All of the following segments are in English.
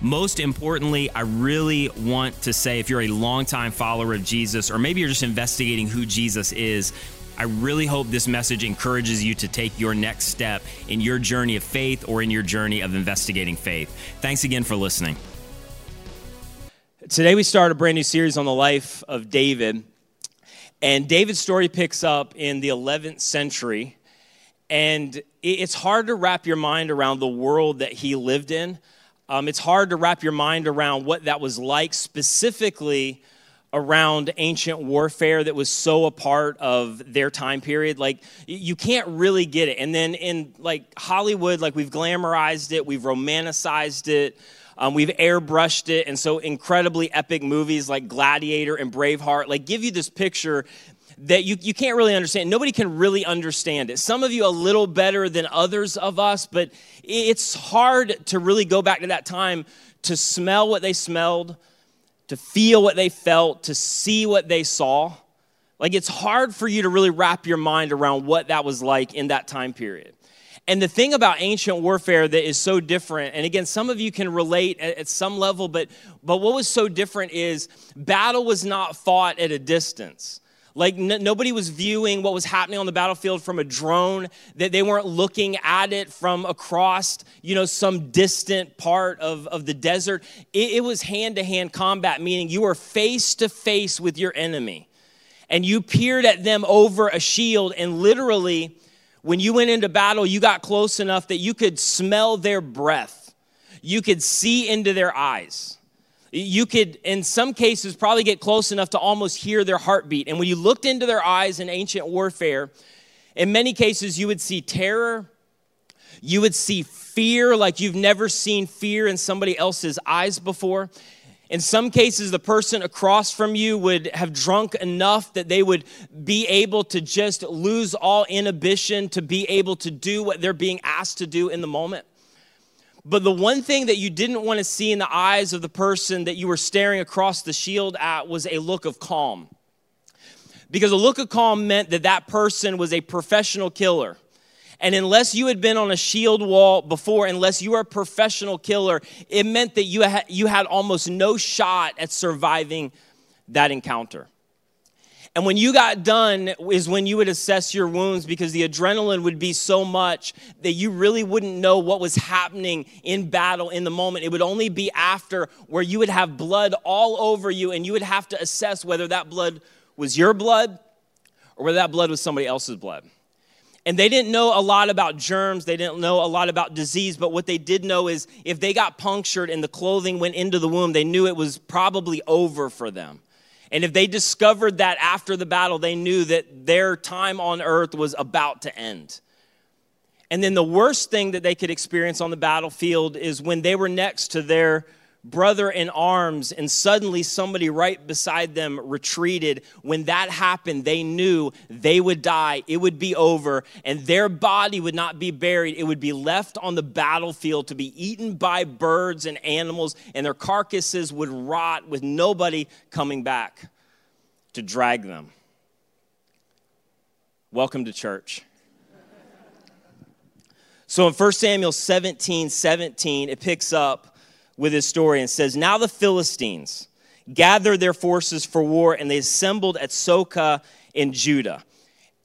Most importantly, I really want to say if you're a longtime follower of Jesus, or maybe you're just investigating who Jesus is, I really hope this message encourages you to take your next step in your journey of faith or in your journey of investigating faith. Thanks again for listening. Today, we start a brand new series on the life of David. And David's story picks up in the 11th century. And it's hard to wrap your mind around the world that he lived in. Um, it's hard to wrap your mind around what that was like, specifically around ancient warfare that was so a part of their time period. Like, you can't really get it. And then in like Hollywood, like we've glamorized it, we've romanticized it. Um, we've airbrushed it, and so incredibly epic movies like Gladiator and Braveheart like give you this picture that you, you can't really understand. Nobody can really understand it. Some of you a little better than others of us, but it's hard to really go back to that time to smell what they smelled, to feel what they felt, to see what they saw. Like it's hard for you to really wrap your mind around what that was like in that time period. And the thing about ancient warfare that is so different, and again, some of you can relate at, at, some level, but, but what was so different is battle was not fought at a distance. Like n- nobody was viewing what was happening on the battlefield from a drone, that they weren't looking at it from across, you know, some distant part of, of the desert. It, it was hand to hand combat, meaning you were face to face with your enemy. And you peered at them over a shield, and literally, when you went into battle, you got close enough that you could smell their breath, you could see into their eyes. You could, in some cases, probably get close enough to almost hear their heartbeat. And when you looked into their eyes in ancient warfare, in many cases, you would see terror, you would see fear like you've never seen fear in somebody else's eyes before. In some cases, the person across from you would have drunk enough that they would be able to just lose all inhibition to be able to do what they're being asked to do in the moment. But the one thing that you didn't want to see in the eyes of the person that you were staring across the shield at was a look of calm. Because a look of calm meant that that person was a professional killer. And unless you had been on a shield wall before, unless you were a professional killer, it meant that you had, you had almost no shot at surviving that encounter. And when you got done is when you would assess your wounds because the adrenaline would be so much that you really wouldn't know what was happening in battle in the moment. It would only be after where you would have blood all over you and you would have to assess whether that blood was your blood or whether that blood was somebody else's blood. And they didn't know a lot about germs, they didn't know a lot about disease, but what they did know is if they got punctured and the clothing went into the wound, they knew it was probably over for them. And if they discovered that after the battle, they knew that their time on earth was about to end. And then the worst thing that they could experience on the battlefield is when they were next to their brother in arms and suddenly somebody right beside them retreated. When that happened, they knew they would die, it would be over, and their body would not be buried. It would be left on the battlefield to be eaten by birds and animals, and their carcasses would rot with nobody coming back to drag them. Welcome to church. So in 1 Samuel 17 17, it picks up with his story and says, Now the Philistines gathered their forces for war and they assembled at Socoh in Judah.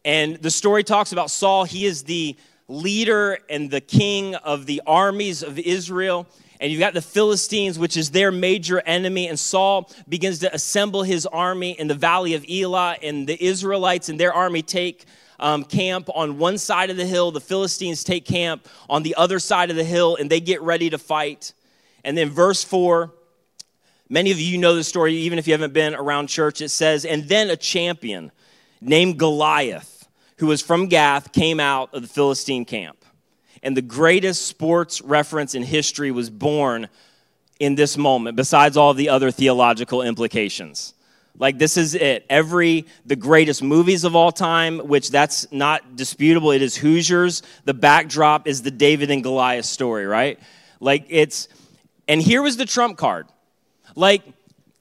And the story talks about Saul. He is the leader and the king of the armies of Israel. And you've got the Philistines, which is their major enemy. And Saul begins to assemble his army in the valley of Elah. And the Israelites and their army take um, camp on one side of the hill. The Philistines take camp on the other side of the hill, and they get ready to fight. And then verse 4, many of you know the story, even if you haven't been around church. It says, And then a champion named Goliath, who was from Gath, came out of the Philistine camp. And the greatest sports reference in history was born in this moment, besides all the other theological implications. Like this is it. Every the greatest movies of all time, which that's not disputable. It is Hoosiers. The backdrop is the David and Goliath story, right? Like it's and here was the trump card. Like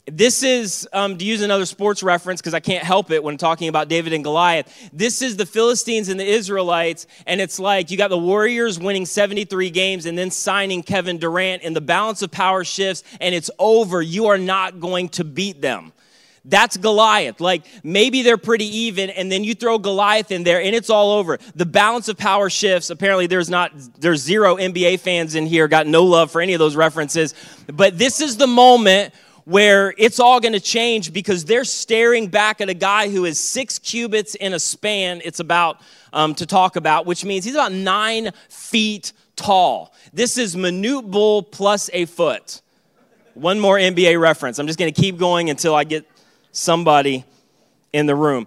this is, um, to use another sports reference, because I can't help it when talking about David and Goliath. This is the Philistines and the Israelites, and it's like you got the Warriors winning 73 games and then signing Kevin Durant, and the balance of power shifts, and it's over. You are not going to beat them. That's Goliath. Like maybe they're pretty even, and then you throw Goliath in there, and it's all over. The balance of power shifts. Apparently, there's not there's zero NBA fans in here. Got no love for any of those references. But this is the moment where it's all going to change because they're staring back at a guy who is six cubits in a span. It's about um, to talk about, which means he's about nine feet tall. This is Manute Bol plus a foot. One more NBA reference. I'm just going to keep going until I get somebody in the room.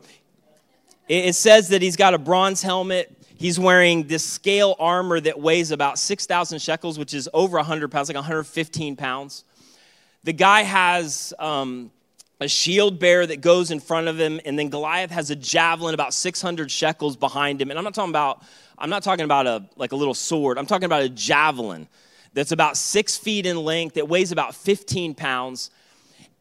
It says that he's got a bronze helmet. He's wearing this scale armor that weighs about 6,000 shekels, which is over 100 pounds, like 115 pounds. The guy has um, a shield bearer that goes in front of him, and then Goliath has a javelin about 600 shekels behind him. And I'm not talking about, I'm not talking about a like a little sword. I'm talking about a javelin that's about six feet in length, that weighs about 15 pounds.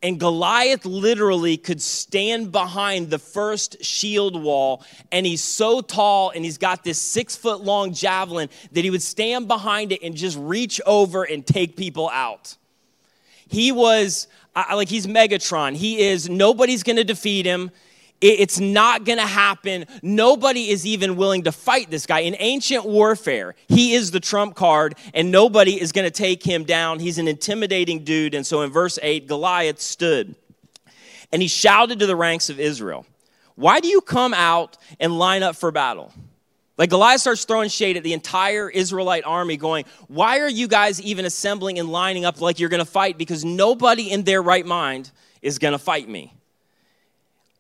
And Goliath literally could stand behind the first shield wall. And he's so tall and he's got this six foot long javelin that he would stand behind it and just reach over and take people out. He was uh, like, he's Megatron. He is, nobody's gonna defeat him. It's not gonna happen. Nobody is even willing to fight this guy. In ancient warfare, he is the trump card, and nobody is gonna take him down. He's an intimidating dude. And so in verse 8, Goliath stood and he shouted to the ranks of Israel, Why do you come out and line up for battle? Like Goliath starts throwing shade at the entire Israelite army, going, Why are you guys even assembling and lining up like you're going to fight? Because nobody in their right mind is going to fight me.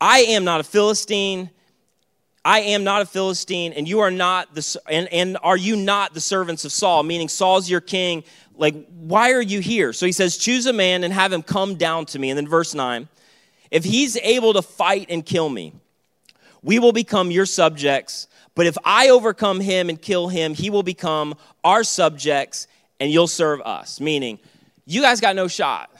I am not a Philistine. I am not a Philistine, and you are not the and, and are you not the servants of Saul? Meaning Saul's your king. Like, why are you here? So he says, Choose a man and have him come down to me. And then verse 9, if he's able to fight and kill me, we will become your subjects but if I overcome him and kill him, he will become our subjects and you'll serve us. Meaning, you guys got no shot.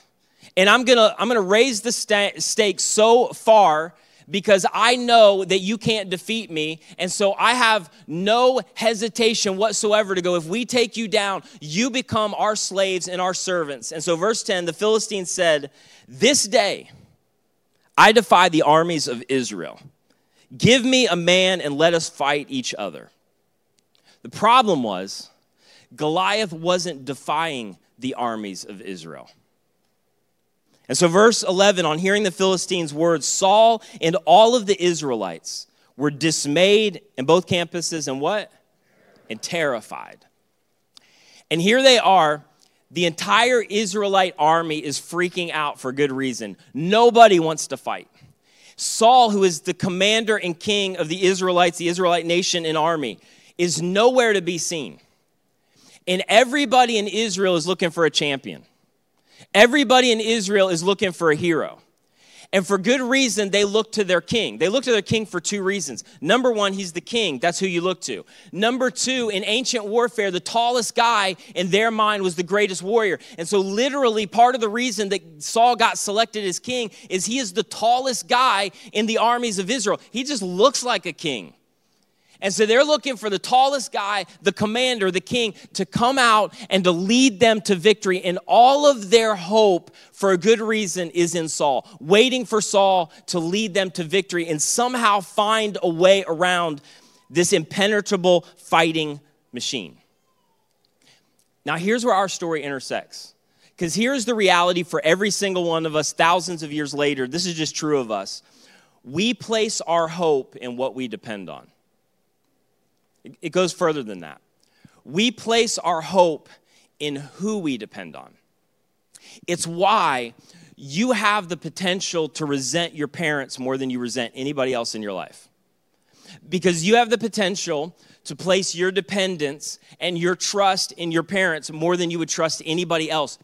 And I'm gonna, I'm gonna raise the st- stakes so far because I know that you can't defeat me. And so I have no hesitation whatsoever to go, if we take you down, you become our slaves and our servants. And so, verse 10 the Philistines said, This day I defy the armies of Israel. Give me a man and let us fight each other. The problem was, Goliath wasn't defying the armies of Israel. And so, verse 11, on hearing the Philistines' words, Saul and all of the Israelites were dismayed in both campuses and what? And terrified. And here they are. The entire Israelite army is freaking out for good reason. Nobody wants to fight. Saul, who is the commander and king of the Israelites, the Israelite nation and army, is nowhere to be seen. And everybody in Israel is looking for a champion. Everybody in Israel is looking for a hero. And for good reason, they look to their king. They look to their king for two reasons. Number one, he's the king. That's who you look to. Number two, in ancient warfare, the tallest guy in their mind was the greatest warrior. And so, literally, part of the reason that Saul got selected as king is he is the tallest guy in the armies of Israel. He just looks like a king. And so they're looking for the tallest guy, the commander, the king, to come out and to lead them to victory. And all of their hope, for a good reason, is in Saul, waiting for Saul to lead them to victory and somehow find a way around this impenetrable fighting machine. Now, here's where our story intersects. Because here's the reality for every single one of us thousands of years later. This is just true of us. We place our hope in what we depend on. It goes further than that. We place our hope in who we depend on. It's why you have the potential to resent your parents more than you resent anybody else in your life. Because you have the potential to place your dependence and your trust in your parents more than you would trust anybody else.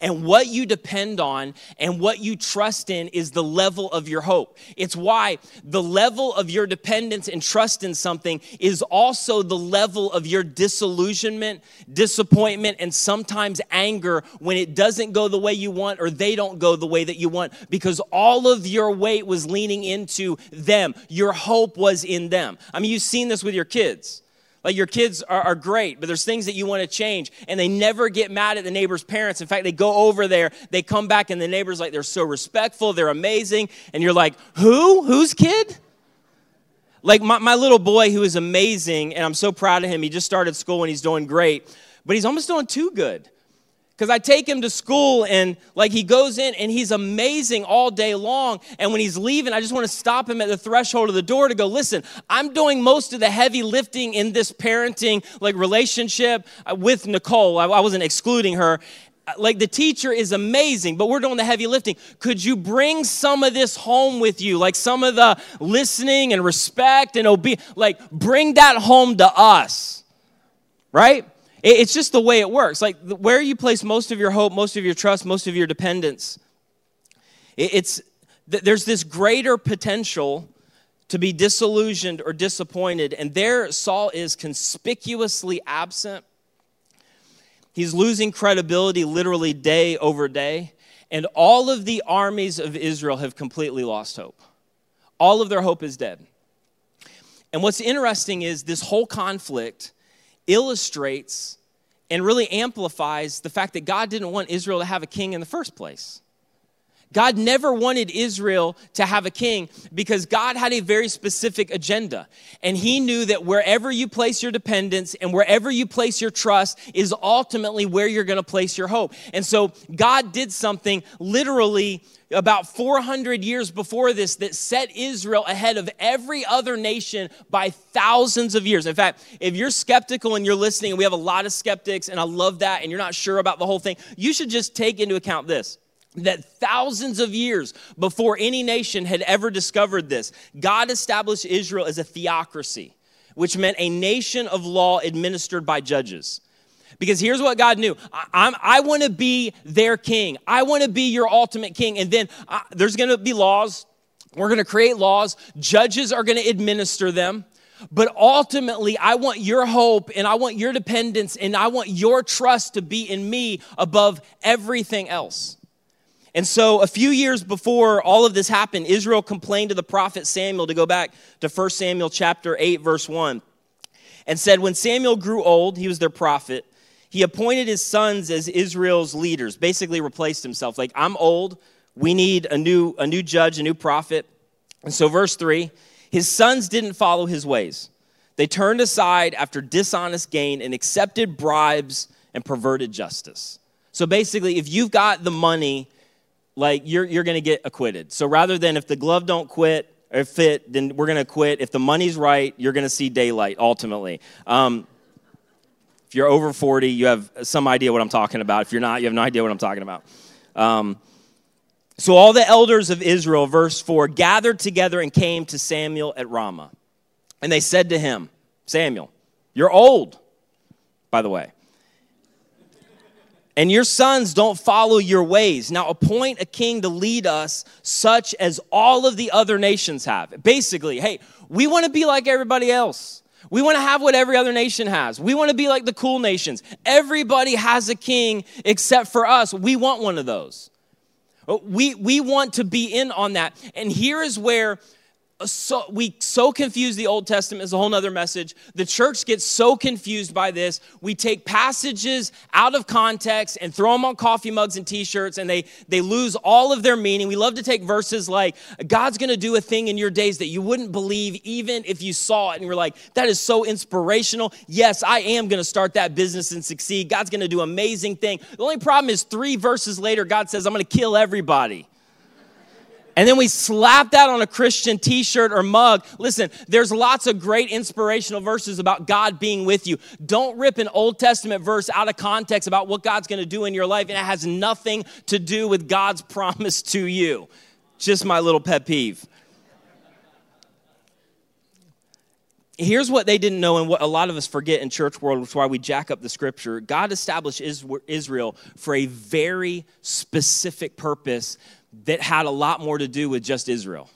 And what you depend on and what you trust in is the level of your hope. It's why the level of your dependence and trust in something is also the level of your disillusionment, disappointment, and sometimes anger when it doesn't go the way you want or they don't go the way that you want because all of your weight was leaning into them. Your hope was in them. I mean, you've seen this with your kids like your kids are, are great, but there's things that you want to change, and they never get mad at the neighbor's parents. In fact, they go over there, they come back, and the neighbor's like, they're so respectful, they're amazing. And you're like, who? Whose kid? Like my, my little boy who is amazing, and I'm so proud of him. He just started school and he's doing great, but he's almost doing too good. Because I take him to school and like he goes in and he's amazing all day long. And when he's leaving, I just want to stop him at the threshold of the door to go, listen, I'm doing most of the heavy lifting in this parenting like relationship uh, with Nicole. I, I wasn't excluding her. Uh, like the teacher is amazing, but we're doing the heavy lifting. Could you bring some of this home with you? Like some of the listening and respect and obedience, like bring that home to us. Right? It's just the way it works. Like where you place most of your hope, most of your trust, most of your dependence, it's there's this greater potential to be disillusioned or disappointed. And there Saul is conspicuously absent. He's losing credibility literally day over day. And all of the armies of Israel have completely lost hope. All of their hope is dead. And what's interesting is this whole conflict illustrates and really amplifies the fact that God didn't want Israel to have a king in the first place. God never wanted Israel to have a king because God had a very specific agenda. And He knew that wherever you place your dependence and wherever you place your trust is ultimately where you're going to place your hope. And so God did something literally about 400 years before this that set Israel ahead of every other nation by thousands of years. In fact, if you're skeptical and you're listening, and we have a lot of skeptics, and I love that, and you're not sure about the whole thing, you should just take into account this that thousands of years before any nation had ever discovered this, God established Israel as a theocracy, which meant a nation of law administered by judges. Because here's what God knew I, I want to be their king. I want to be your ultimate king. And then uh, there's going to be laws. We're going to create laws. Judges are going to administer them. But ultimately, I want your hope and I want your dependence and I want your trust to be in me above everything else. And so, a few years before all of this happened, Israel complained to the prophet Samuel to go back to 1 Samuel chapter 8, verse 1, and said, When Samuel grew old, he was their prophet, he appointed his sons as Israel's leaders, basically replaced himself. Like, I'm old, we need a new, a new judge, a new prophet. And so, verse 3 his sons didn't follow his ways. They turned aside after dishonest gain and accepted bribes and perverted justice. So basically, if you've got the money, like you're, you're going to get acquitted. So rather than if the glove don't quit or fit, then we're going to quit. If the money's right, you're going to see daylight ultimately. Um, if you're over 40, you have some idea what I'm talking about. If you're not, you have no idea what I'm talking about. Um, so all the elders of Israel, verse 4, gathered together and came to Samuel at Ramah. And they said to him, Samuel, you're old, by the way. And your sons don't follow your ways. Now appoint a king to lead us, such as all of the other nations have. Basically, hey, we want to be like everybody else. We want to have what every other nation has. We want to be like the cool nations. Everybody has a king except for us. We want one of those. We, we want to be in on that. And here is where so we so confuse the Old Testament is a whole nother message. The church gets so confused by this. We take passages out of context and throw them on coffee mugs and t-shirts, and they they lose all of their meaning. We love to take verses like God's gonna do a thing in your days that you wouldn't believe even if you saw it, and we're like, that is so inspirational. Yes, I am gonna start that business and succeed. God's gonna do amazing thing. The only problem is three verses later, God says, I'm gonna kill everybody and then we slap that on a Christian t shirt or mug. Listen, there's lots of great inspirational verses about God being with you. Don't rip an Old Testament verse out of context about what God's going to do in your life, and it has nothing to do with God's promise to you. Just my little pet peeve. here's what they didn't know and what a lot of us forget in church world which is why we jack up the scripture god established israel for a very specific purpose that had a lot more to do with just israel.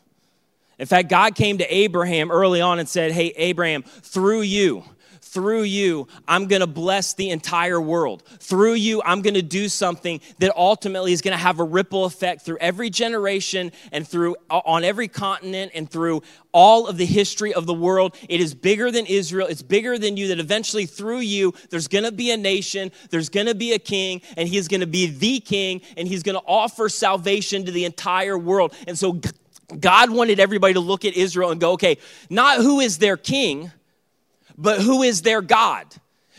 In fact god came to abraham early on and said hey abraham through you through you, I'm going to bless the entire world. Through you, I'm going to do something that ultimately is going to have a ripple effect through every generation and through uh, on every continent and through all of the history of the world. It is bigger than Israel. It's bigger than you that eventually through you, there's going to be a nation, there's going to be a king, and he's going to be the king, and he's going to offer salvation to the entire world. And so God wanted everybody to look at Israel and go, okay, not who is their king, but who is their God?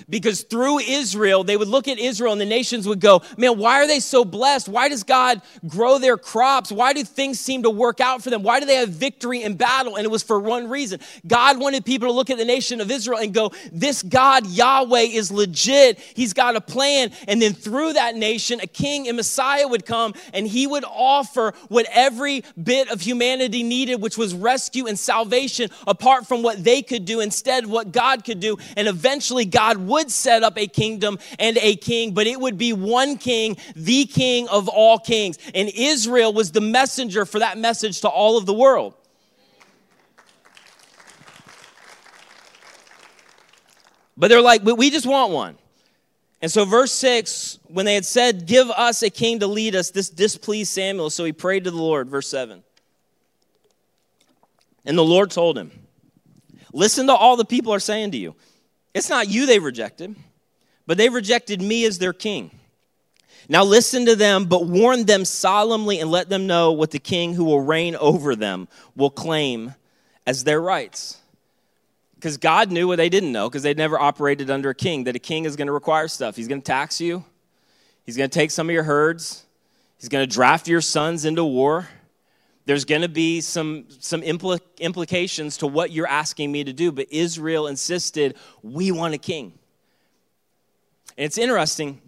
Because through Israel, they would look at Israel and the nations would go, Man, why are they so blessed? Why does God grow their crops? Why do things seem to work out for them? Why do they have victory in battle? And it was for one reason. God wanted people to look at the nation of Israel and go, This God, Yahweh, is legit. He's got a plan. And then through that nation, a king and Messiah would come and he would offer what every bit of humanity needed, which was rescue and salvation, apart from what they could do, instead, what God could do. And eventually, God would set up a kingdom and a king, but it would be one king, the king of all kings. And Israel was the messenger for that message to all of the world. But they're like, we just want one. And so, verse 6, when they had said, Give us a king to lead us, this displeased Samuel. So he prayed to the Lord. Verse 7. And the Lord told him, Listen to all the people are saying to you. It's not you they rejected, but they rejected me as their king. Now listen to them, but warn them solemnly and let them know what the king who will reign over them will claim as their rights. Because God knew what they didn't know, because they'd never operated under a king, that a king is going to require stuff. He's going to tax you, he's going to take some of your herds, he's going to draft your sons into war there's going to be some, some impl- implications to what you're asking me to do. But Israel insisted, we want a king. And it's interesting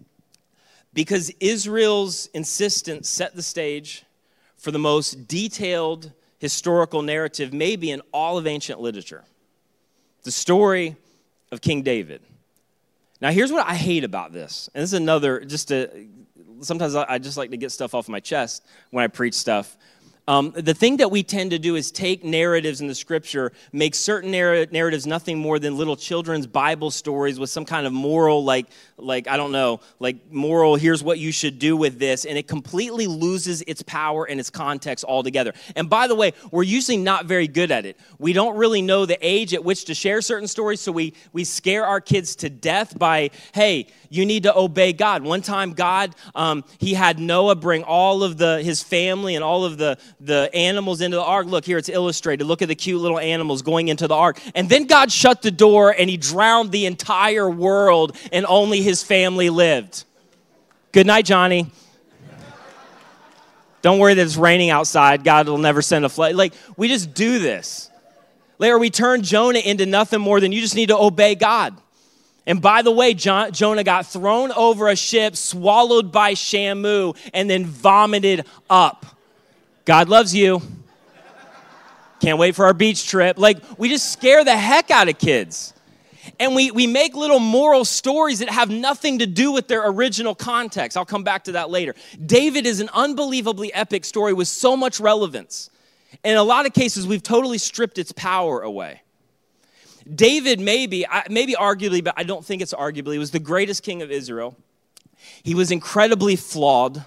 because Israel's insistence set the stage for the most detailed historical narrative, maybe in all of ancient literature the story of King David. Now, here's what I hate about this. And this is another, just to, sometimes I just like to get stuff off my chest when I preach stuff. Um, the thing that we tend to do is take narratives in the scripture, make certain narr- narratives nothing more than little children's Bible stories with some kind of moral, like, like I don't know, like moral, here's what you should do with this, and it completely loses its power and its context altogether. And by the way, we're usually not very good at it. We don't really know the age at which to share certain stories, so we, we scare our kids to death by, hey, you need to obey God. One time, God, um, he had Noah bring all of the his family and all of the the animals into the ark. Look, here it's illustrated. Look at the cute little animals going into the ark. And then God shut the door and he drowned the entire world, and only his family lived. Good night, Johnny. Don't worry that it's raining outside. God will never send a flood. Like, we just do this. Later, we turn Jonah into nothing more than you just need to obey God. And by the way, John, Jonah got thrown over a ship, swallowed by Shamu, and then vomited up. God loves you. Can't wait for our beach trip. Like, we just scare the heck out of kids. And we, we make little moral stories that have nothing to do with their original context. I'll come back to that later. David is an unbelievably epic story with so much relevance. In a lot of cases, we've totally stripped its power away. David, maybe, maybe arguably, but I don't think it's arguably, was the greatest king of Israel. He was incredibly flawed.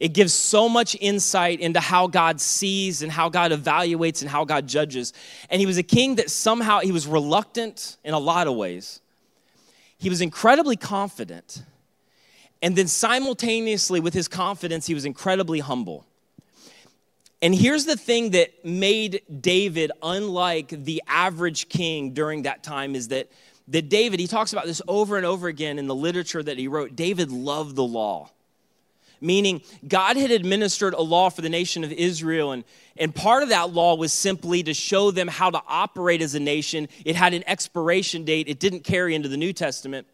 It gives so much insight into how God sees and how God evaluates and how God judges. And he was a king that somehow he was reluctant in a lot of ways. He was incredibly confident. And then simultaneously with his confidence, he was incredibly humble. And here's the thing that made David unlike the average king during that time is that, that David, he talks about this over and over again in the literature that he wrote. David loved the law meaning God had administered a law for the nation of Israel, and, and part of that law was simply to show them how to operate as a nation. It had an expiration date, it didn't carry into the New Testament.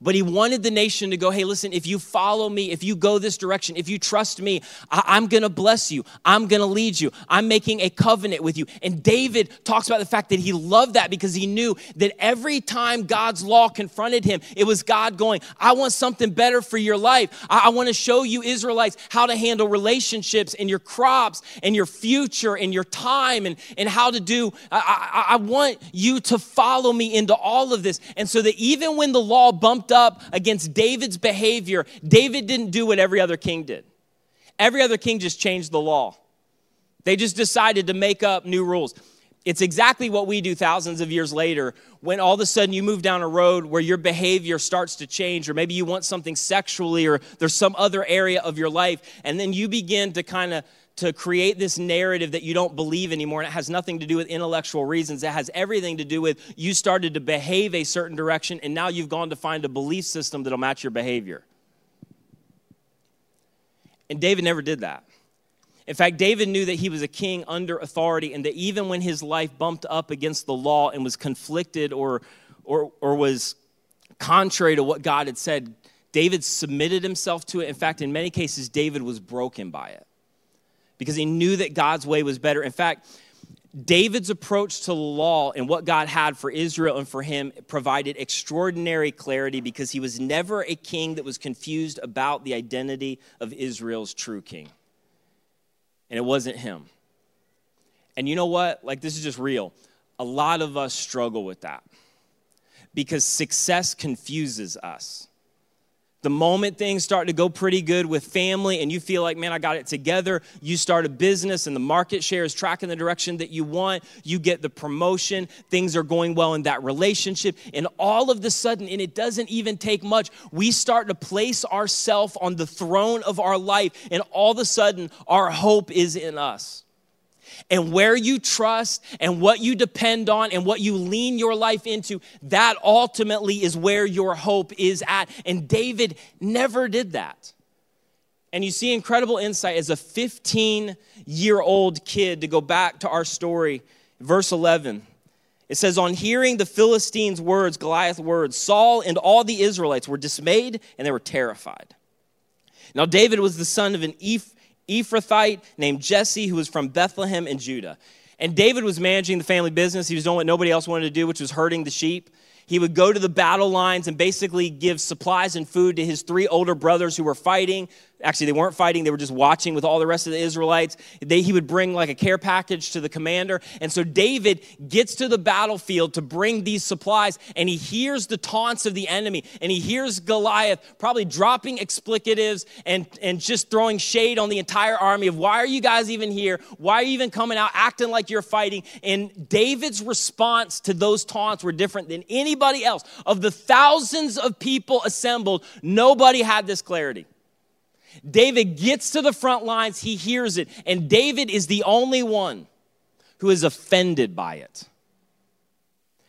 But he wanted the nation to go, hey, listen, if you follow me, if you go this direction, if you trust me, I- am gonna bless you. I'm gonna lead you. I'm making a covenant with you. And David talks about the fact that he loved that because he knew that every time God's law confronted him, it was God going, I want something better for your life. I, I wanna show you, Israelites, how to handle relationships and your crops and your future and your time and, and how to do. I, I, I want you to follow me into all of this. And so that even when the law bumped bumped up against David's behavior, David didn't do what every other king did. Every other king just changed the law. They just decided to make up new rules. It's exactly what we do thousands of years later when all of a sudden you move down a road where your behavior starts to change, or maybe you want something sexually, or there's some other area of your life, and then you begin to kind of to create this narrative that you don't believe anymore. And it has nothing to do with intellectual reasons. It has everything to do with you started to behave a certain direction, and now you've gone to find a belief system that'll match your behavior. And David never did that. In fact, David knew that he was a king under authority, and that even when his life bumped up against the law and was conflicted or, or, or was contrary to what God had said, David submitted himself to it. In fact, in many cases, David was broken by it because he knew that God's way was better. In fact, David's approach to the law and what God had for Israel and for him provided extraordinary clarity because he was never a king that was confused about the identity of Israel's true king. And it wasn't him. And you know what? Like, this is just real. A lot of us struggle with that because success confuses us. The moment things start to go pretty good with family and you feel like, man, I got it together, you start a business and the market share is tracking the direction that you want, you get the promotion, things are going well in that relationship, and all of the sudden, and it doesn't even take much, we start to place ourselves on the throne of our life, and all of a sudden, our hope is in us and where you trust and what you depend on and what you lean your life into, that ultimately is where your hope is at. And David never did that. And you see incredible insight as a 15 year old kid to go back to our story, verse 11. It says, On hearing the Philistines' words, Goliath's words, Saul and all the Israelites were dismayed and they were terrified. Now, David was the son of an Eph- Ephrathite named Jesse, who was from Bethlehem in Judah. And David was managing the family business. He was doing what nobody else wanted to do, which was herding the sheep. He would go to the battle lines and basically give supplies and food to his three older brothers who were fighting Actually, they weren't fighting, they were just watching with all the rest of the Israelites. They, he would bring like a care package to the commander. And so David gets to the battlefield to bring these supplies, and he hears the taunts of the enemy, and he hears Goliath probably dropping explicatives and, and just throwing shade on the entire army of why are you guys even here? Why are you even coming out acting like you're fighting? And David's response to those taunts were different than anybody else. Of the thousands of people assembled, nobody had this clarity. David gets to the front lines, he hears it, and David is the only one who is offended by it.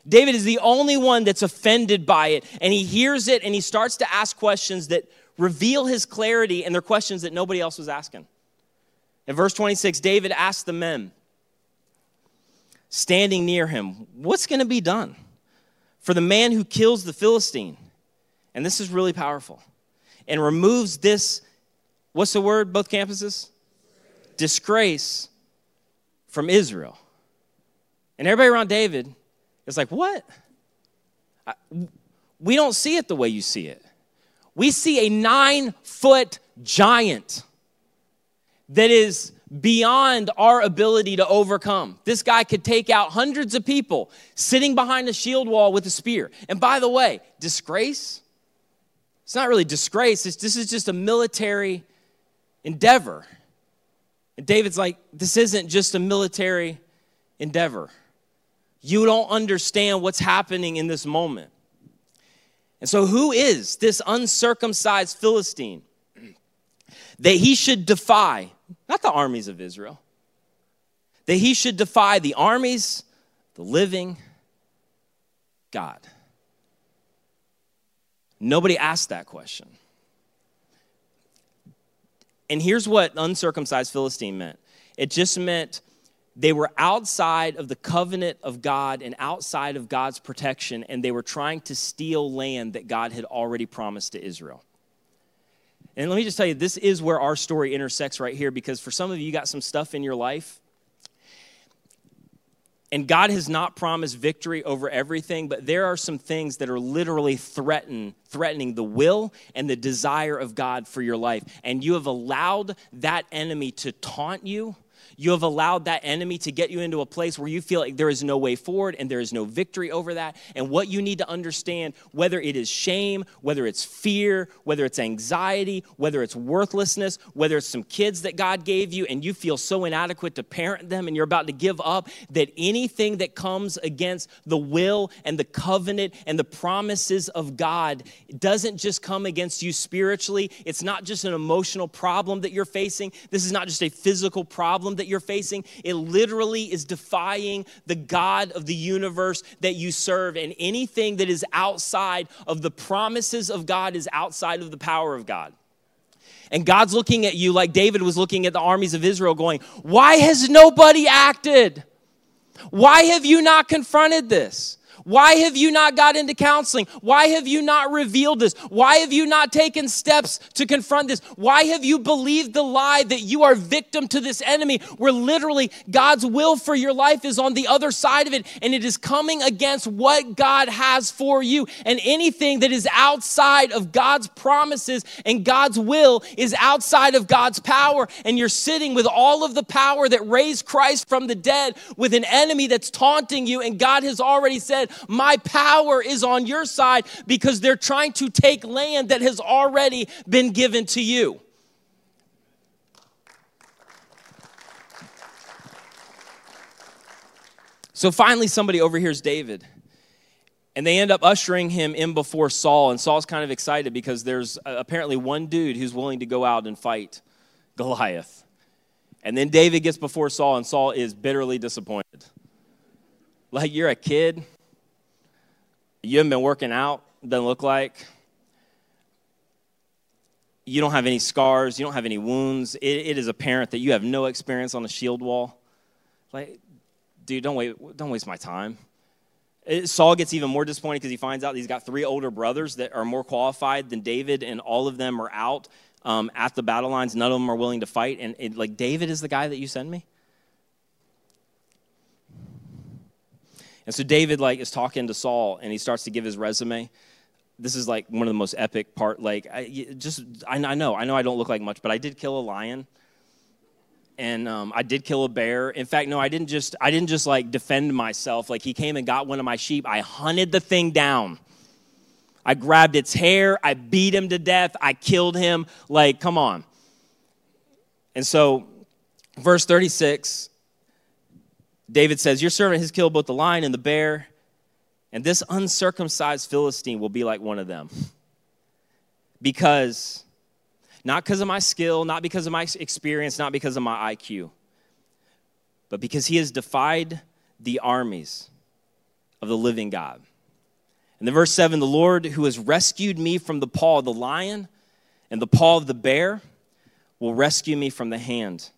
David is the only one that's offended by it, and he hears it and he starts to ask questions that reveal his clarity, and they're questions that nobody else was asking. In verse 26, David asked the men standing near him, What's going to be done for the man who kills the Philistine? And this is really powerful and removes this What's the word, both campuses? Disgrace from Israel. And everybody around David is like, What? I, we don't see it the way you see it. We see a nine foot giant that is beyond our ability to overcome. This guy could take out hundreds of people sitting behind a shield wall with a spear. And by the way, disgrace? It's not really disgrace, it's, this is just a military endeavor. And David's like, this isn't just a military endeavor. You don't understand what's happening in this moment. And so, who is this uncircumcised Philistine that he should defy, not the armies of Israel, that he should defy the armies, the living God? Nobody asked that question. And here's what uncircumcised Philistine meant it just meant They were outside of the covenant of God and outside of God's protection, and they were trying to steal land that God had already promised to Israel. And let me just tell you, this is where our story intersects right here because for some of you, you got some stuff in your life. And God has not promised victory over everything, but there are some things that are literally threaten, threatening the will and the desire of God for your life. And you have allowed that enemy to taunt you you have allowed that enemy to get you into a place where you feel like there is no way forward and there is no victory over that. And what you need to understand, whether it is shame, whether it's fear, whether it's anxiety, whether it's worthlessness, whether it's some kids that God gave you and you feel so inadequate to parent them and you're about to give up, that anything that comes against the will and the covenant and the promises of God doesn't just come against you spiritually. It's not just an emotional problem that you're facing. This is not just a physical problem that you're facing, it literally is defying the God of the universe that you serve. And anything that is outside of the promises of God is outside of the power of God. And God's looking at you like David was looking at the armies of Israel, going, Why has nobody acted? Why have you not confronted this? Why have you not got into counseling? Why have you not revealed this? Why have you not taken steps to confront this? Why have you believed the lie that you are victim to this enemy where literally God's will for your life is on the other side of it and it is coming against what God has for you? And anything that is outside of God's promises and God's will is outside of God's power. And you're sitting with all of the power that raised Christ from the dead with an enemy that's taunting you. And God has already said, my power is on your side because they're trying to take land that has already been given to you. So finally, somebody overhears David. And they end up ushering him in before Saul. And Saul's kind of excited because there's uh, apparently one dude who's willing to go out and fight Goliath. And then David gets before Saul, and Saul is bitterly disappointed. Like, you're a kid you haven't been working out, doesn't look like. You don't have any scars, you don't have any wounds. it, it is apparent that you have no experience on the shield wall. Like, dude, don't wait, don't waste my time. Saul gets even more disappointed because he finds out he's got three older brothers that are more qualified than David, and all of them are out um, at the battle lines. None of them are willing to fight. And like, David is the guy that you send me? And so David like is talking to Saul and he starts to give his resume. This is like one of the most epic part. Like I just I, I know I know I don't look like much, but I did kill a lion and um, I did kill a bear. In fact, no, I didn't just I didn't just like defend myself. Like he came and got one of my sheep. I hunted the thing down. I grabbed its hair. I beat him to death. I killed him. Like, come on. And so, verse 36 David says, Your servant has killed both the lion and the bear, and this uncircumcised Philistine will be like one of them. Because, not because of my skill, not because of my experience, not because of my IQ, but because he has defied the armies of the living God. And then verse 7 the Lord who has rescued me from the paw of the lion and the paw of the bear will rescue me from the hand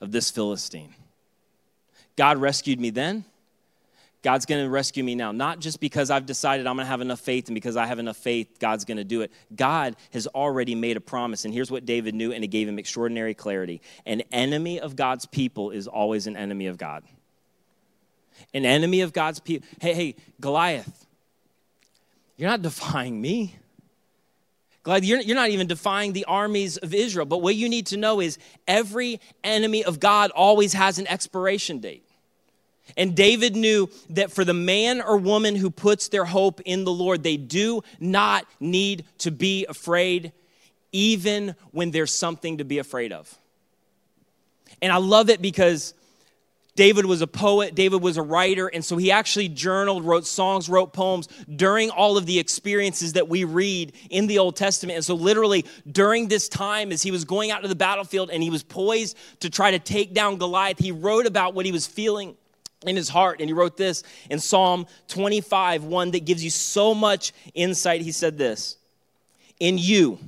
of this Philistine. God rescued me then. God's going to rescue me now. Not just because I've decided I'm going to have enough faith and because I have enough faith, God's going to do it. God has already made a promise. And here's what David knew, and it gave him extraordinary clarity an enemy of God's people is always an enemy of God. An enemy of God's people. Hey, hey, Goliath, you're not defying me. Glad you're, you're not even defying the armies of Israel. But what you need to know is every enemy of God always has an expiration date. And David knew that for the man or woman who puts their hope in the Lord, they do not need to be afraid, even when there's something to be afraid of. And I love it because David was a poet, David was a writer, and so he actually journaled, wrote songs, wrote poems during all of the experiences that we read in the Old Testament. And so, literally, during this time, as he was going out to the battlefield and he was poised to try to take down Goliath, he wrote about what he was feeling in his heart. And he wrote this in Psalm 25, one that gives you so much insight. He said this In you,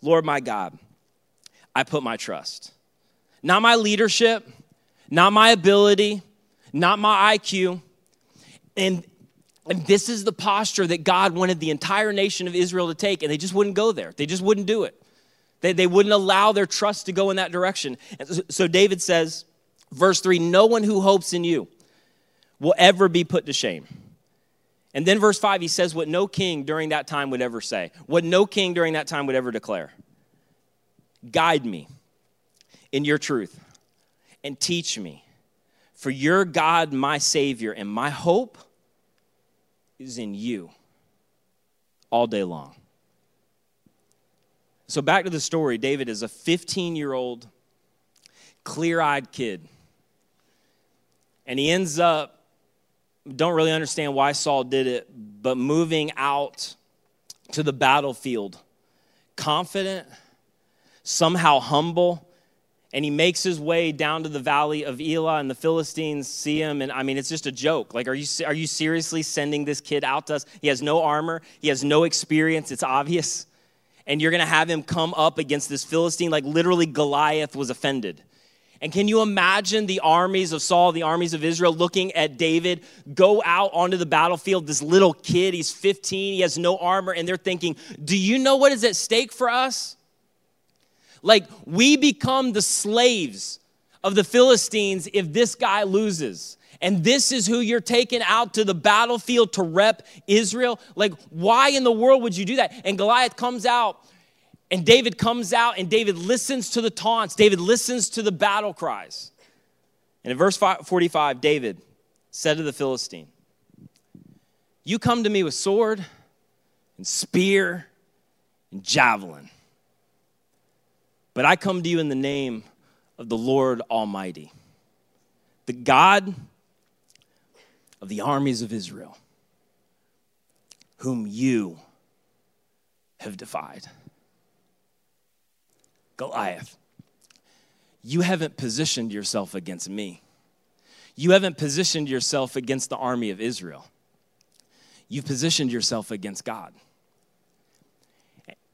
Lord my God, I put my trust. Not my leadership, not my ability, not my IQ. And, and this is the posture that God wanted the entire nation of Israel to take, and they just wouldn't go there. They just wouldn't do it. They, they wouldn't allow their trust to go in that direction. And so David says, verse 3 No one who hopes in you will ever be put to shame. And then verse 5, he says what no king during that time would ever say, what no king during that time would ever declare. Guide me in your truth and teach me, for your God, my Savior, and my hope is in you all day long. So, back to the story David is a 15 year old, clear eyed kid. And he ends up, don't really understand why Saul did it, but moving out to the battlefield, confident, somehow humble. And he makes his way down to the valley of Elah, and the Philistines see him. And I mean, it's just a joke. Like, are you, are you seriously sending this kid out to us? He has no armor, he has no experience. It's obvious and you're to have him come up against this Philistine like literally Goliath was offended. And can you imagine the armies of Saul, the armies of Israel, looking at David go out onto the battlefield? This little kid, he's 15, he has no armor, and they're thinking, Do you know what is at stake for us? Like, we become the slaves of the Philistines if this guy loses and this is who you're taking out to the battlefield to rep Israel? Like, why in the world would you do that? And Goliath comes out, and David comes out, and David listens to the taunts, David listens to the battle cries. And in verse 45, David said to the Philistine, You come to me with sword and spear and javelin, but I come to you in the name of the Lord Almighty, the God of the armies of Israel, whom you have defied. Goliath, you haven't positioned yourself against me. You haven't positioned yourself against the army of Israel. You've positioned yourself against God.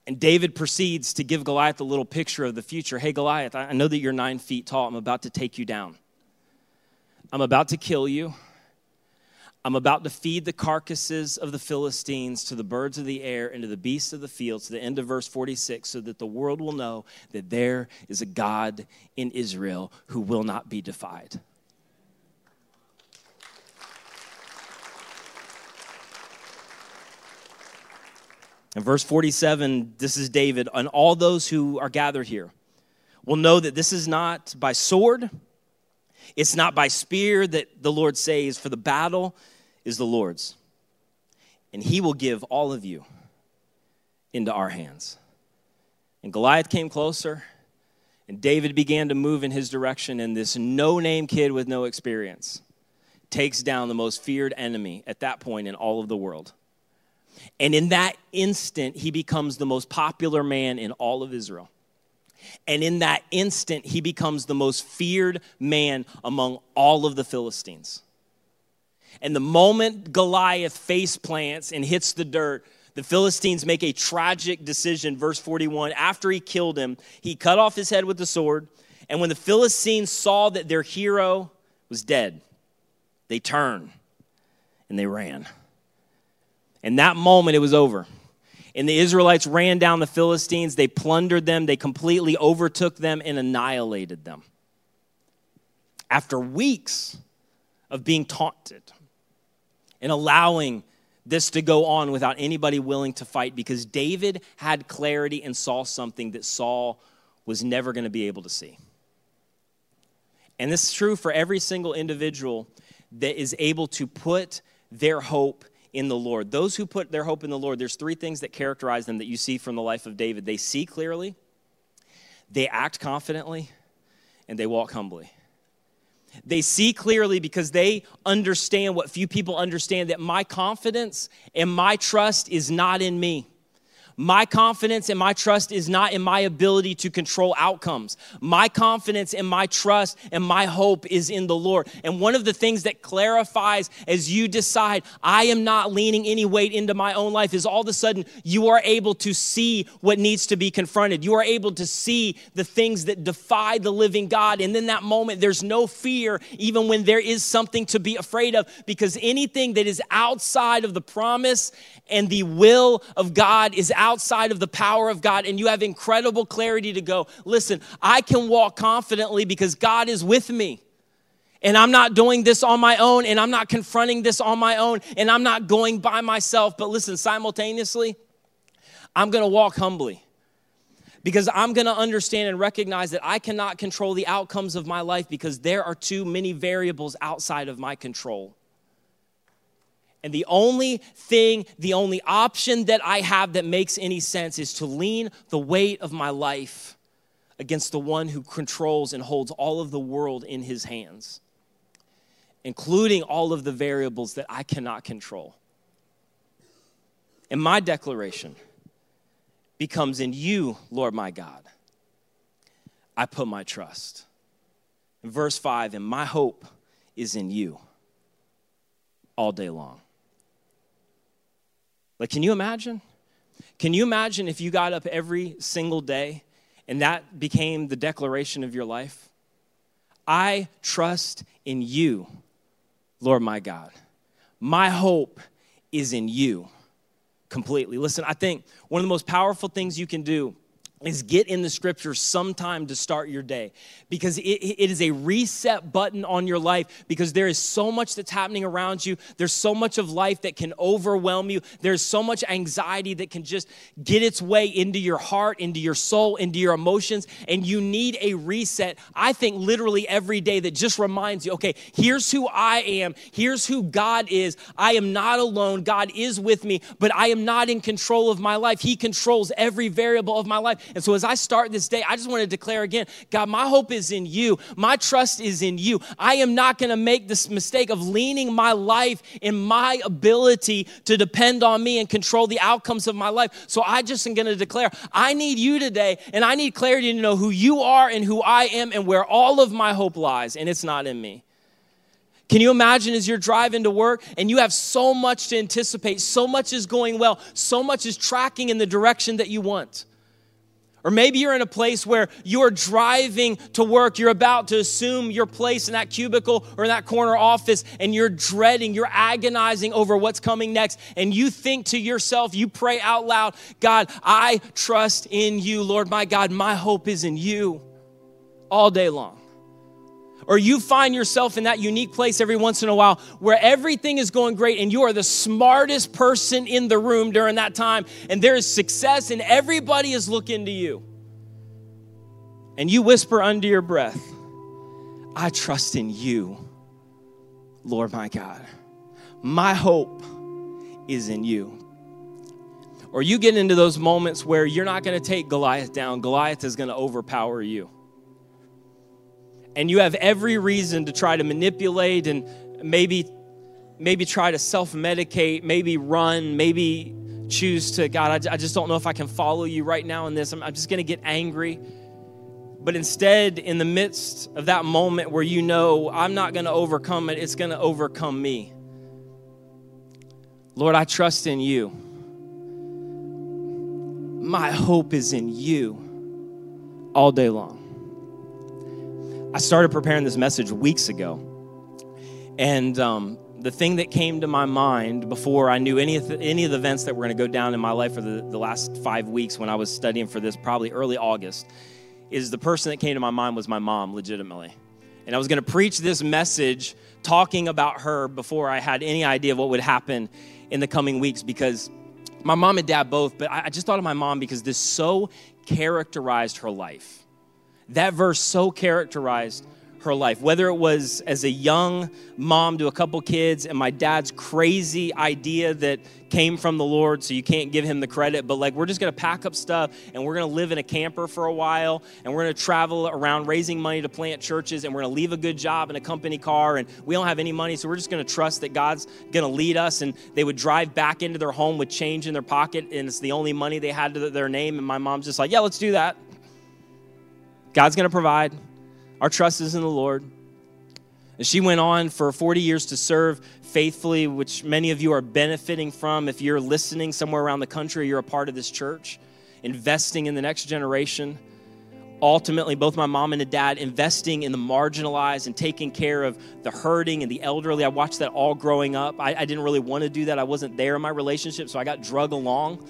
And David proceeds to give Goliath a little picture of the future. Hey, Goliath, I know that you're nine feet tall. I'm about to take you down. I'm about to kill you. I'm about to feed the carcasses of the Philistines to the birds of the air and to the beasts of the field, to the end of verse 46, so that the world will know that there is a God in Israel who will not be defied. In verse 47, this is David, and all those who are gathered here will know that this is not by sword it's not by spear that the Lord saves, for the battle is the Lord's. And he will give all of you into our hands. And Goliath came closer, and David began to move in his direction, and this no name kid with no experience takes down the most feared enemy at that point in all of the world. And in that instant, he becomes the most popular man in all of Israel. And in that instant, he becomes the most feared man among all of the Philistines. And the moment Goliath face plants and hits the dirt, the Philistines make a tragic decision. Verse 41 After he killed him, he cut off his head with the sword. And when the Philistines saw that their hero was dead, they turned and they ran. And that moment, it was over. And the Israelites ran down the Philistines. They plundered them, they completely overtook them and annihilated them. After weeks of being taunted and allowing this to go on without anybody willing to fight, because David had clarity and saw something that Saul was never going to be able to see. And this is true for every single individual that is able to put their hope in the Lord. Those who put their hope in the Lord, there's three things that characterize them that you see from the life of David. They see clearly, they act confidently, and they walk humbly. They see clearly because they understand what few people understand that my confidence and my trust is not in me. My confidence and my trust is not in my ability to control outcomes. My confidence and my trust and my hope is in the Lord. And one of the things that clarifies as you decide, I am not leaning any weight into my own life, is all of a sudden you are able to see what needs to be confronted. You are able to see the things that defy the living God. And in that moment, there's no fear, even when there is something to be afraid of, because anything that is outside of the promise and the will of God is outside of the power of God, and you have incredible clarity to go, listen, I can walk confidently because God is with me. And I'm not doing this on my own, and I'm not confronting this on my own, and I'm not going by myself. But listen, simultaneously, I'm gonna walk humbly because I'm gonna understand and recognize that I cannot control the outcomes of my life because there are too many variables outside of my control. And the only thing, the only option that I have that makes any sense is to lean the weight of my life against the one who controls and holds all of the world in his hands, including all of the variables that I cannot control. And my declaration becomes in you, Lord my God. I put my trust. In verse 5, and my hope is in you all day long. Like, can you imagine? Can you imagine if you got up every single day and that became the declaration of your life? I trust in you, Lord my God. My hope is in you completely. Listen, I think one of the most powerful things you can do is get in the scriptures sometime to start your day. Because it, it is a reset button on your life because there is so much that's happening around you. There's so much of life that can overwhelm you. There's so much anxiety that can just get its way into your heart into your soul into your emotions and you need a reset. I think literally every day that just reminds you okay here's who i am. Here's who god is. I am not alone. God is with me but i am not in control of my life. He controls every variable of my life and so as I start this day, I just want to declare again God, my hope is in you. My trust is in you. I am not going to make this mistake of leaning my life in my ability to depend on me and control the outcomes of my life. So I just am going to declare I need you today, and I need clarity to know who you are and who I am and where all of my hope lies, and it's not in me. Can you imagine as you're driving to work and you have so much to anticipate, so much is going well, so much is tracking in the direction that you want? Or maybe you're in a place where you're driving to work, you're about to assume your place in that cubicle or in that corner office, and you're dreading, you're agonizing over what's coming next. And you think to yourself, you pray out loud, God, I trust in you, Lord my God, my hope is in you all day long or you find yourself in that unique place every once in a while where everything is going great and you are the smartest person in the room during that time and there is success and everybody is looking to you. And you whisper under your breath, I trust in you, Lord my God. My hope is in you. Or you get into those moments where you're not going to take Goliath down, Goliath is going to overpower you and you have every reason to try to manipulate and maybe maybe try to self-medicate maybe run maybe choose to god i, just don't know if i can follow you right now in this. I'm, I'm just going to get angry. But instead in the midst of that moment where you know i'm not going to overcome it it's going to overcome me. Lord i trust in you. My hope is in you all day long I started preparing this message weeks ago. And um, the thing that came to my mind before I knew any of the, any of the events that were going to go down in my life for the, the last five weeks when I was studying for this, probably early August, is the person that came to my mind was my mom, legitimately. And I was going to preach this message talking about her before I had any idea of what would happen in the coming weeks because my mom and dad both, but I just thought of my mom because this so characterized her life that verse so characterized her life. Whether it was as a young mom to a couple kids and my dad's crazy idea that came from the Lord, so you can't give him the credit, but like we're just gonna pack up stuff and we're gonna live in a camper for a while and we're gonna travel around raising money to plant churches and we're gonna leave a good job in a company car and we don't have any money, so we're just gonna trust that God's gonna lead us. And they would drive back into their home with change in their pocket and it's the only money they had to their name. And my mom's just like, yeah, let's do that. God's gonna provide. Our trust is in the Lord. And she went on for 40 years to serve faithfully, which many of you are benefiting from. If you're listening somewhere around the country, you're a part of this church, investing in the next generation. Ultimately, both my mom and dad investing in the marginalized and taking care of the hurting and the elderly. I watched that all growing up. I, I didn't really want to do that. I wasn't there in my relationship, so I got drug along.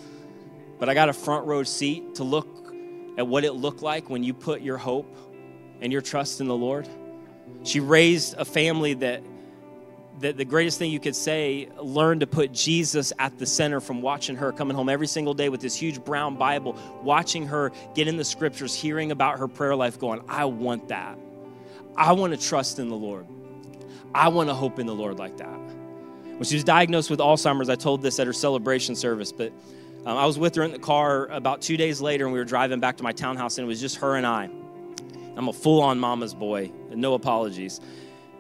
But I got a front row seat to look at what it looked like when you put your hope and your trust in the Lord. She raised a family that, that the greatest thing you could say, learned to put Jesus at the center from watching her coming home every single day with this huge brown Bible, watching her get in the scriptures, hearing about her prayer life, going, I want that. I want to trust in the Lord. I want to hope in the Lord like that. When she was diagnosed with Alzheimer's, I told this at her celebration service, but um, I was with her in the car about two days later, and we were driving back to my townhouse, and it was just her and I. I'm a full on mama's boy, no apologies.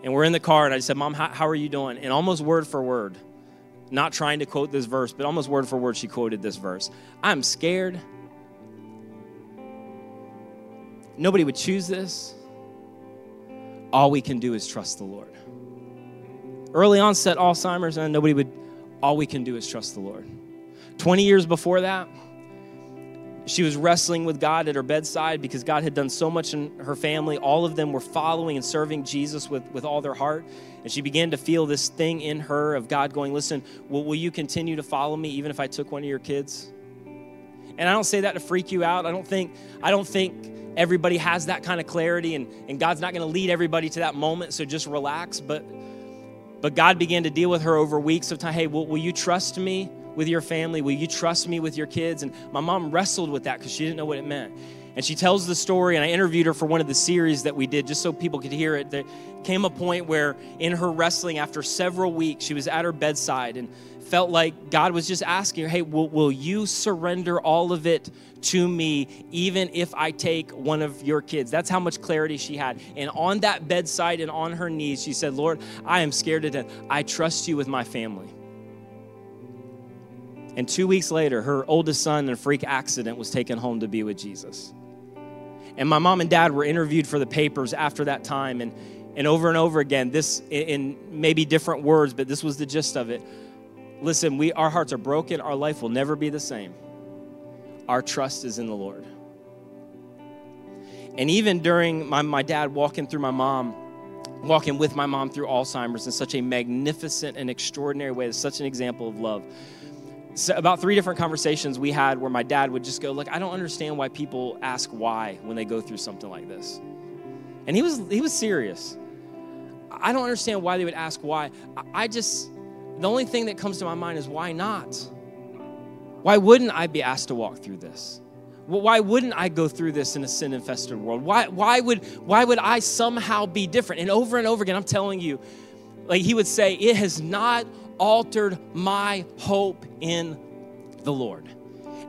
And we're in the car, and I said, Mom, how, how, are you doing? And almost word for word, not trying to quote this verse, but almost word for word, she quoted this verse I'm scared. Nobody would choose this. All we can do is trust the Lord. Early onset Alzheimer's, and nobody would, all we can do is trust the Lord. 20 years before that, she was wrestling with God at her bedside because God had done so much in her family. All of them were following and serving Jesus with, with all their heart. And she began to feel this thing in her of God going, Listen, will, will you continue to follow me even if I took one of your kids? And I don't say that to freak you out. I don't think, I don't think everybody has that kind of clarity, and, and God's not going to lead everybody to that moment, so just relax. But but God began to deal with her over weeks of time. Hey, will, will you trust me? With your family? Will you trust me with your kids? And my mom wrestled with that because she didn't know what it meant. And she tells the story, and I interviewed her for one of the series that we did just so people could hear it. There came a point where, in her wrestling, after several weeks, she was at her bedside and felt like God was just asking her, Hey, will, will you surrender all of it to me, even if I take one of your kids? That's how much clarity she had. And on that bedside and on her knees, she said, Lord, I am scared to death. I trust you with my family. And two weeks later, her oldest son in a freak accident was taken home to be with Jesus. And my mom and dad were interviewed for the papers after that time. And, and over and over again, this in maybe different words, but this was the gist of it. Listen, we, our hearts are broken. Our life will never be the same. Our trust is in the Lord. And even during my, my dad walking through my mom, walking with my mom through Alzheimer's in such a magnificent and extraordinary way, it's such an example of love so about three different conversations we had where my dad would just go, Look, I don't understand why people ask why when they go through something like this. And he was he was serious. I don't understand why they would ask why. I just the only thing that comes to my mind is why not? Why wouldn't I be asked to walk through this? Why wouldn't I go through this in a sin infested world? Why, why, would, why would I somehow be different? And over and over again, I'm telling you, like he would say, it has not altered my hope in the Lord.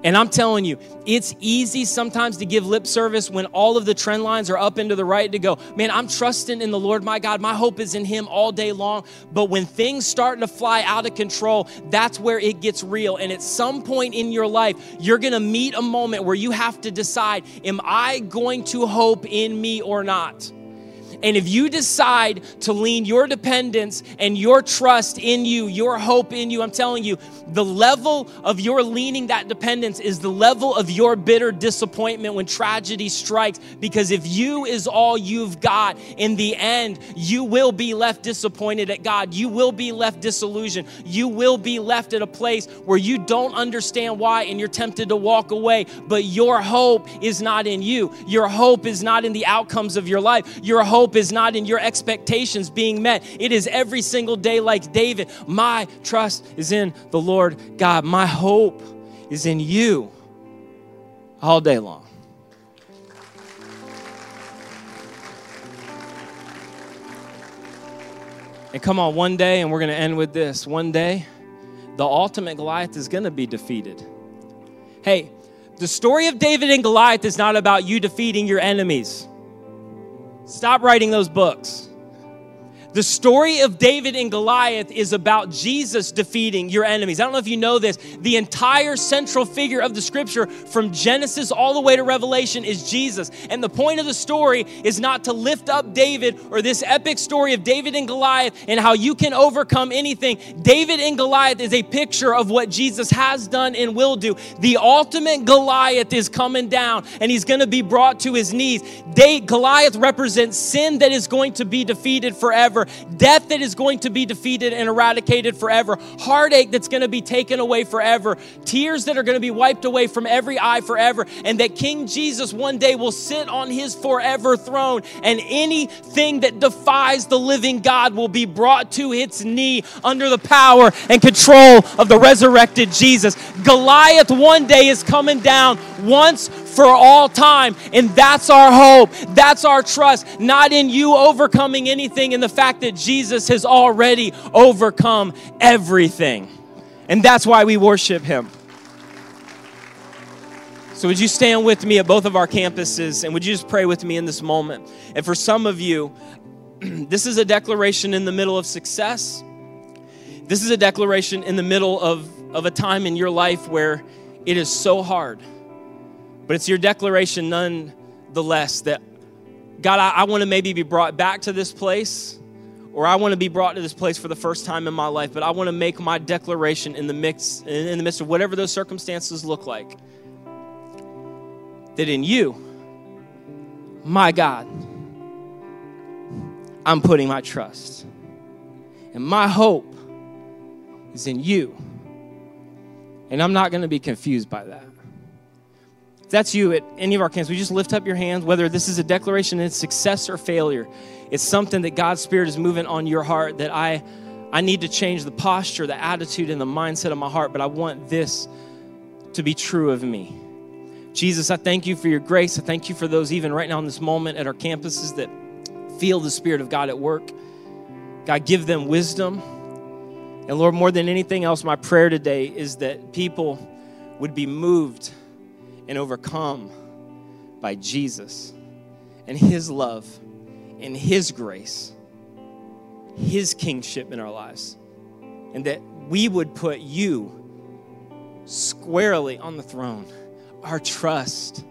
And I'm telling you, it's easy sometimes to give lip service when all of the trend lines are up into the right to go, man, I'm trusting in the Lord my God. My hope is in Him all day long. But when things start to fly out of control, that's where it gets real. And at some point in your life, you're going to meet a moment where you have to decide, am I going to hope in me or not? And if you decide to lean your dependence and your trust in you, your hope in you, I'm telling you, the level of your leaning that dependence is the level of your bitter disappointment when tragedy strikes. Because if you is all you've got, in the end, you will be left disappointed at God. You will be left disillusioned. You will be left at a place where you don't understand why and you're tempted to walk away. But your hope is not in you. Your hope is not in the outcomes of your life. Your hope hope is not in your expectations being met. It is every single day, like David. My trust is in the Lord God. My hope is in you all day long. And come on, one day, and we're going to end with this one day, the ultimate Goliath is going to be defeated. Hey, the story of David and Goliath is not about you defeating your enemies. Stop writing those books. The story of David and Goliath is about Jesus defeating your enemies. I don't know if you know this. The entire central figure of the scripture from Genesis all the way to Revelation is Jesus. And the point of the story is not to lift up David or this epic story of David and Goliath and how you can overcome anything. David and Goliath is a picture of what Jesus has done and will do. The ultimate Goliath is coming down and he's going to be brought to his knees. Goliath represents sin that is going to be defeated forever forever, death that is going to be defeated and eradicated forever, heartache that's going to be taken away forever, tears that are going to be wiped away from every eye forever, and that King Jesus one day will sit on his forever throne, and anything that defies the living God will be brought to its knee under the power and control of the resurrected Jesus. Goliath one day is coming down once for all time, and that's our hope. That's our trust, not in you overcoming anything, in the fact that Jesus has already overcome everything. And that's why we worship him. So, would you stand with me at both of our campuses and would you just pray with me in this moment? And for some of you, this is a declaration in the middle of success. This is a declaration in the middle of, of a time in your life where it is so hard. But it's your declaration nonetheless that, God, I, I want to maybe be brought back to this place or I want to be brought to this place for the first time in my life, but I want to make my declaration in the mix in the midst of whatever those circumstances look like. That in you, my God, I'm putting my trust. And my hope is in you. And I'm not going to be confused by that. If that's you at any of our camps, we just lift up your hands, whether this is a declaration of success or failure. It's something that God's Spirit is moving on your heart that I, I need to change the posture, the attitude, and the mindset of my heart, but I want this to be true of me. Jesus, I thank you for your grace. I thank you for those, even right now in this moment at our campuses, that feel the Spirit of God at work. God, give them wisdom. And Lord, more than anything else, my prayer today is that people would be moved and overcome by Jesus and His love and His grace, His kingship in our lives, and that we would put you squarely on the throne. Our trust,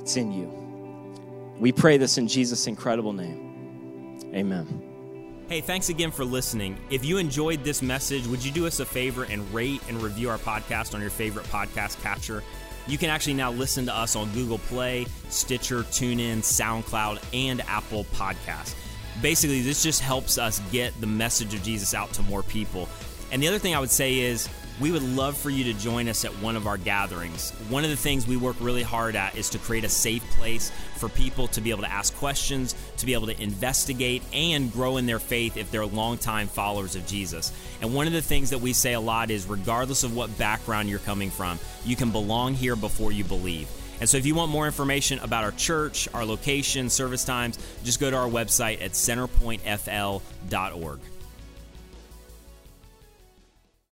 it's in you. We pray this in Jesus' incredible name. Amen. Hey, thanks again for listening. If you enjoyed this message, would you do us a favor and rate and review our podcast on your favorite podcast catcher? You can actually now listen to us on Google Play, Stitcher, TuneIn, SoundCloud, and Apple Podcasts. Basically, this just helps us get the message of Jesus out to more people. And the other thing I would say is, we would love for you to join us at one of our gatherings. One of the things we work really hard at is to create a safe place for people to be able to ask questions, to be able to investigate, and grow in their faith if they're longtime followers of Jesus. And one of the things that we say a lot is regardless of what background you're coming from, you can belong here before you believe. And so, if you want more information about our church, our location, service times, just go to our website at centerpointfl.org.